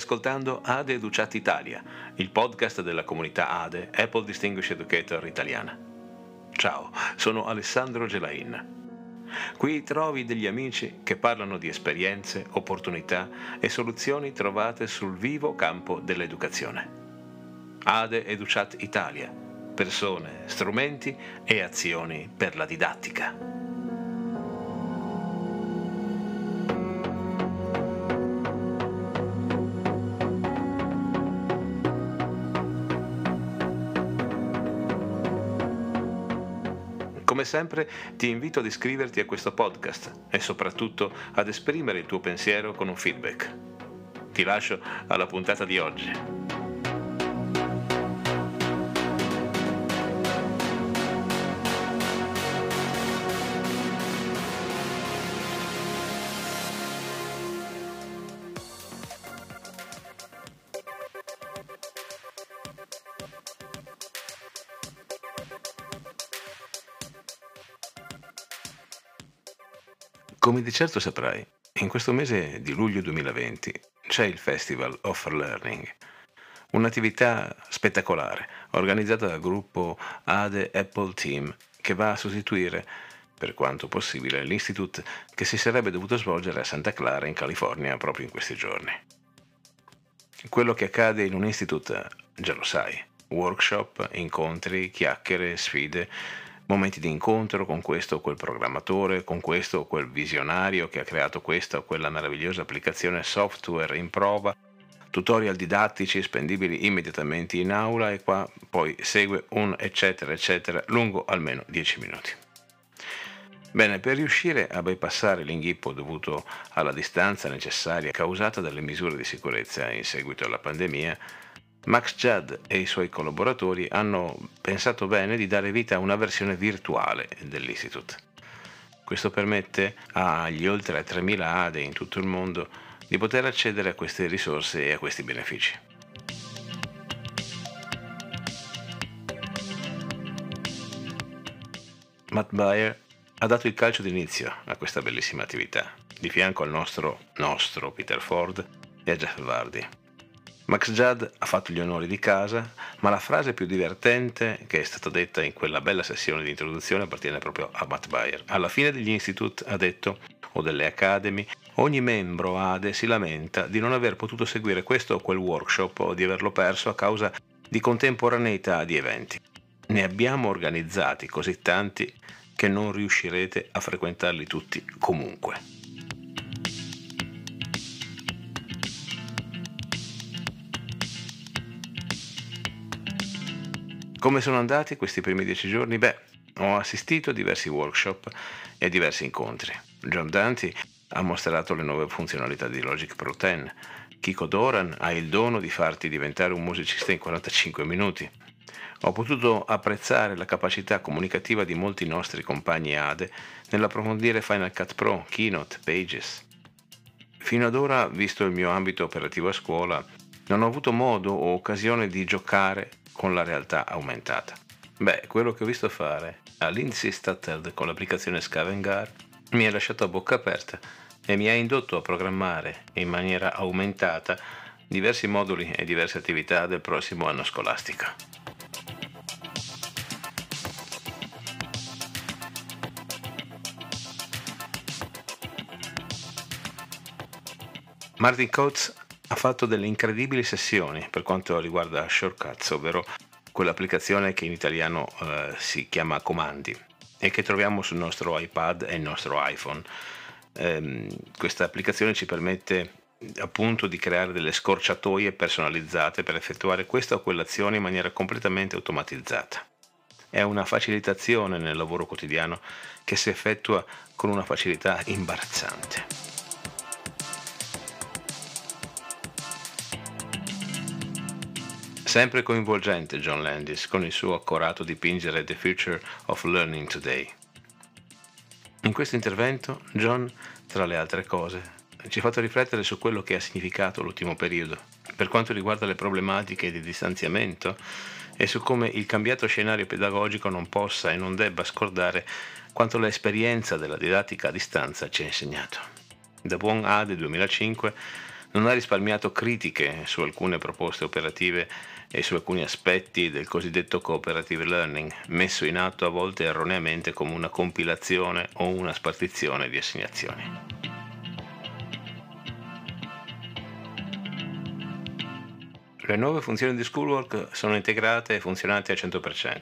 Ascoltando ADE Educat Italia, il podcast della comunità ADE Apple Distinguished Educator italiana. Ciao, sono Alessandro Gelain. Qui trovi degli amici che parlano di esperienze, opportunità e soluzioni trovate sul vivo campo dell'educazione. ADE Educat Italia, persone, strumenti e azioni per la didattica. Come sempre ti invito ad iscriverti a questo podcast e soprattutto ad esprimere il tuo pensiero con un feedback. Ti lascio alla puntata di oggi. Come di certo saprai, in questo mese di luglio 2020 c'è il Festival of Learning, un'attività spettacolare organizzata dal gruppo ADE Apple Team che va a sostituire, per quanto possibile, l'institute che si sarebbe dovuto svolgere a Santa Clara in California proprio in questi giorni. Quello che accade in un institute, già lo sai, workshop, incontri, chiacchiere, sfide, momenti di incontro con questo o quel programmatore, con questo o quel visionario che ha creato questa o quella meravigliosa applicazione software in prova, tutorial didattici spendibili immediatamente in aula e qua poi segue un eccetera eccetera lungo almeno 10 minuti. Bene, per riuscire a bypassare l'inghippo dovuto alla distanza necessaria causata dalle misure di sicurezza in seguito alla pandemia, Max Judd e i suoi collaboratori hanno pensato bene di dare vita a una versione virtuale dell'Institute. Questo permette agli oltre 3.000 ADE in tutto il mondo di poter accedere a queste risorse e a questi benefici. Matt Bayer ha dato il calcio d'inizio a questa bellissima attività, di fianco al nostro, nostro Peter Ford e a Jeff Vardy. Max Judd ha fatto gli onori di casa, ma la frase più divertente che è stata detta in quella bella sessione di introduzione appartiene proprio a Matt Bayer. Alla fine degli institute ha detto, o delle academy, ogni membro ADE si lamenta di non aver potuto seguire questo o quel workshop o di averlo perso a causa di contemporaneità di eventi. Ne abbiamo organizzati così tanti che non riuscirete a frequentarli tutti comunque. Come sono andati questi primi dieci giorni? Beh, ho assistito a diversi workshop e a diversi incontri. John Dante ha mostrato le nuove funzionalità di Logic Pro 10. Kiko Doran ha il dono di farti diventare un musicista in 45 minuti. Ho potuto apprezzare la capacità comunicativa di molti nostri compagni ADE nell'approfondire Final Cut Pro, Keynote, Pages. Fino ad ora, visto il mio ambito operativo a scuola, non ho avuto modo o occasione di giocare con la realtà aumentata. Beh, quello che ho visto fare a Lindsay con l'applicazione Scavengar mi ha lasciato a bocca aperta e mi ha indotto a programmare in maniera aumentata diversi moduli e diverse attività del prossimo anno scolastico. Martin Coates ha fatto delle incredibili sessioni per quanto riguarda Shortcuts, ovvero quell'applicazione che in italiano eh, si chiama Comandi e che troviamo sul nostro iPad e il nostro iPhone. Eh, questa applicazione ci permette appunto di creare delle scorciatoie personalizzate per effettuare questa o quell'azione in maniera completamente automatizzata. È una facilitazione nel lavoro quotidiano che si effettua con una facilità imbarazzante. Sempre coinvolgente John Landis con il suo accorato dipingere The Future of Learning Today. In questo intervento John, tra le altre cose, ci ha fatto riflettere su quello che ha significato l'ultimo periodo, per quanto riguarda le problematiche di distanziamento e su come il cambiato scenario pedagogico non possa e non debba scordare quanto l'esperienza della didattica a distanza ci ha insegnato. Da buon ADE 2005 non ha risparmiato critiche su alcune proposte operative e su alcuni aspetti del cosiddetto cooperative learning, messo in atto a volte erroneamente come una compilazione o una spartizione di assegnazioni. Le nuove funzioni di Schoolwork sono integrate e funzionanti al 100%.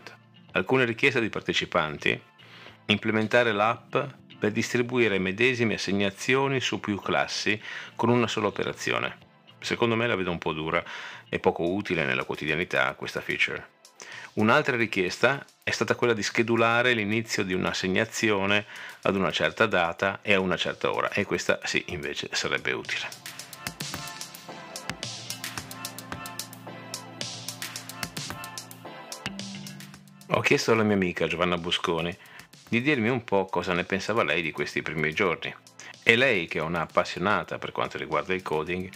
Alcune richieste di partecipanti implementare l'app per distribuire medesime assegnazioni su più classi con una sola operazione. Secondo me la vedo un po' dura e poco utile nella quotidianità questa feature. Un'altra richiesta è stata quella di schedulare l'inizio di un'assegnazione ad una certa data e a una certa ora e questa sì invece sarebbe utile. Ho chiesto alla mia amica Giovanna Busconi di dirmi un po' cosa ne pensava lei di questi primi giorni. E lei, che è una appassionata per quanto riguarda il coding,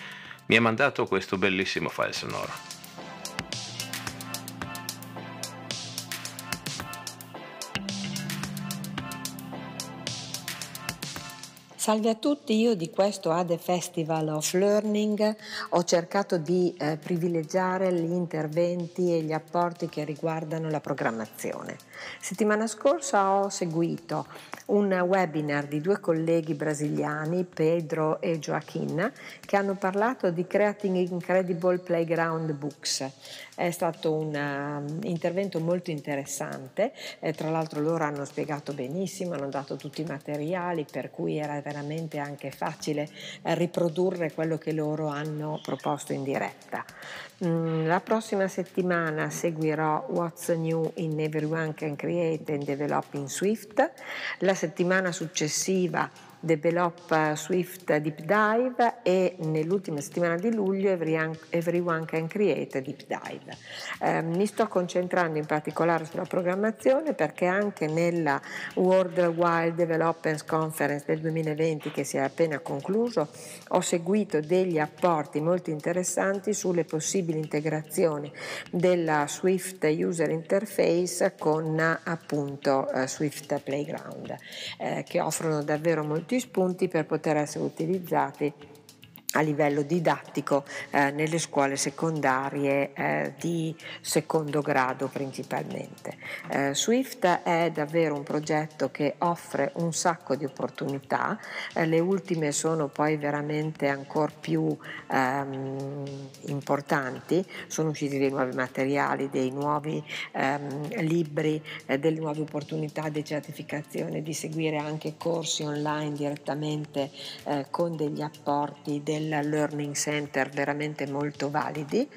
mi ha mandato questo bellissimo file sonoro. Salve a tutti, io di questo ADE Festival of Learning ho cercato di eh, privilegiare gli interventi e gli apporti che riguardano la programmazione. Settimana scorsa ho seguito un webinar di due colleghi brasiliani, Pedro e Joaquin, che hanno parlato di Creating Incredible Playground Books. È stato un um, intervento molto interessante, eh, tra l'altro loro hanno spiegato benissimo, hanno dato tutti i materiali, per cui era veramente anche facile eh, riprodurre quello che loro hanno proposto in diretta. Mm, la prossima settimana seguirò What's New in Everyone Can Create and Develop in Swift. La settimana successiva Develop Swift Deep Dive e nell'ultima settimana di luglio Everyone Can Create Deep Dive. Eh, mi sto concentrando in particolare sulla programmazione perché anche nella World Wide Developers Conference del 2020 che si è appena concluso ho seguito degli apporti molto interessanti sulle possibili integrazioni della Swift User Interface con appunto uh, Swift Playground eh, che offrono davvero molti tutti spunti per poter essere utilizzati a livello didattico eh, nelle scuole secondarie eh, di secondo grado principalmente. Eh, Swift è davvero un progetto che offre un sacco di opportunità, eh, le ultime sono poi veramente ancora più ehm, importanti, sono usciti dei nuovi materiali, dei nuovi ehm, libri, eh, delle nuove opportunità di certificazione, di seguire anche corsi online direttamente eh, con degli apporti del del Learning Center veramente molto validi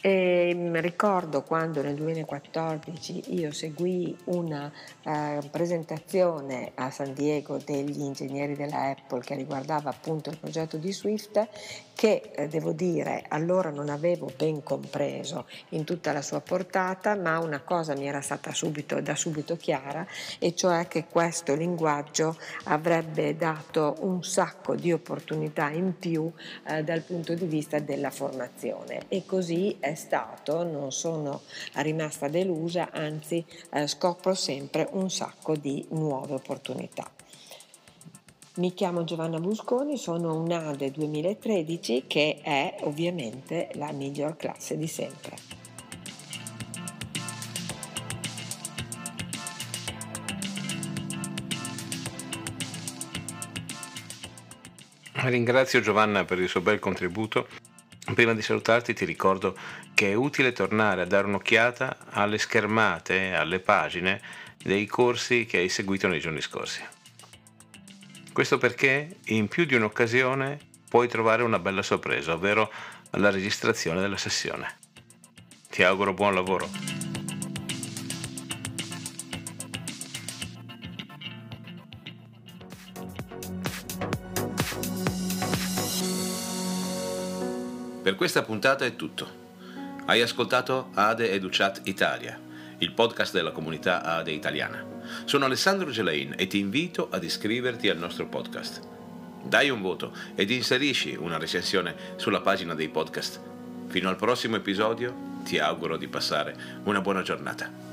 e ricordo quando nel 2014 io seguì una eh, presentazione a San Diego degli ingegneri della Apple che riguardava appunto il progetto di Swift che eh, devo dire allora non avevo ben compreso in tutta la sua portata, ma una cosa mi era stata subito, da subito chiara, e cioè che questo linguaggio avrebbe dato un sacco di opportunità in più eh, dal punto di vista della formazione. E così è stato, non sono rimasta delusa, anzi eh, scopro sempre un sacco di nuove opportunità. Mi chiamo Giovanna Busconi, sono un ADE 2013 che è ovviamente la miglior classe di sempre. Ringrazio Giovanna per il suo bel contributo. Prima di salutarti ti ricordo che è utile tornare a dare un'occhiata alle schermate, alle pagine dei corsi che hai seguito nei giorni scorsi. Questo perché in più di un'occasione puoi trovare una bella sorpresa, ovvero la registrazione della sessione. Ti auguro buon lavoro. Per questa puntata è tutto. Hai ascoltato Ade Educat Italia, il podcast della comunità Ade italiana. Sono Alessandro Gelain e ti invito ad iscriverti al nostro podcast. Dai un voto ed inserisci una recensione sulla pagina dei podcast. Fino al prossimo episodio ti auguro di passare una buona giornata.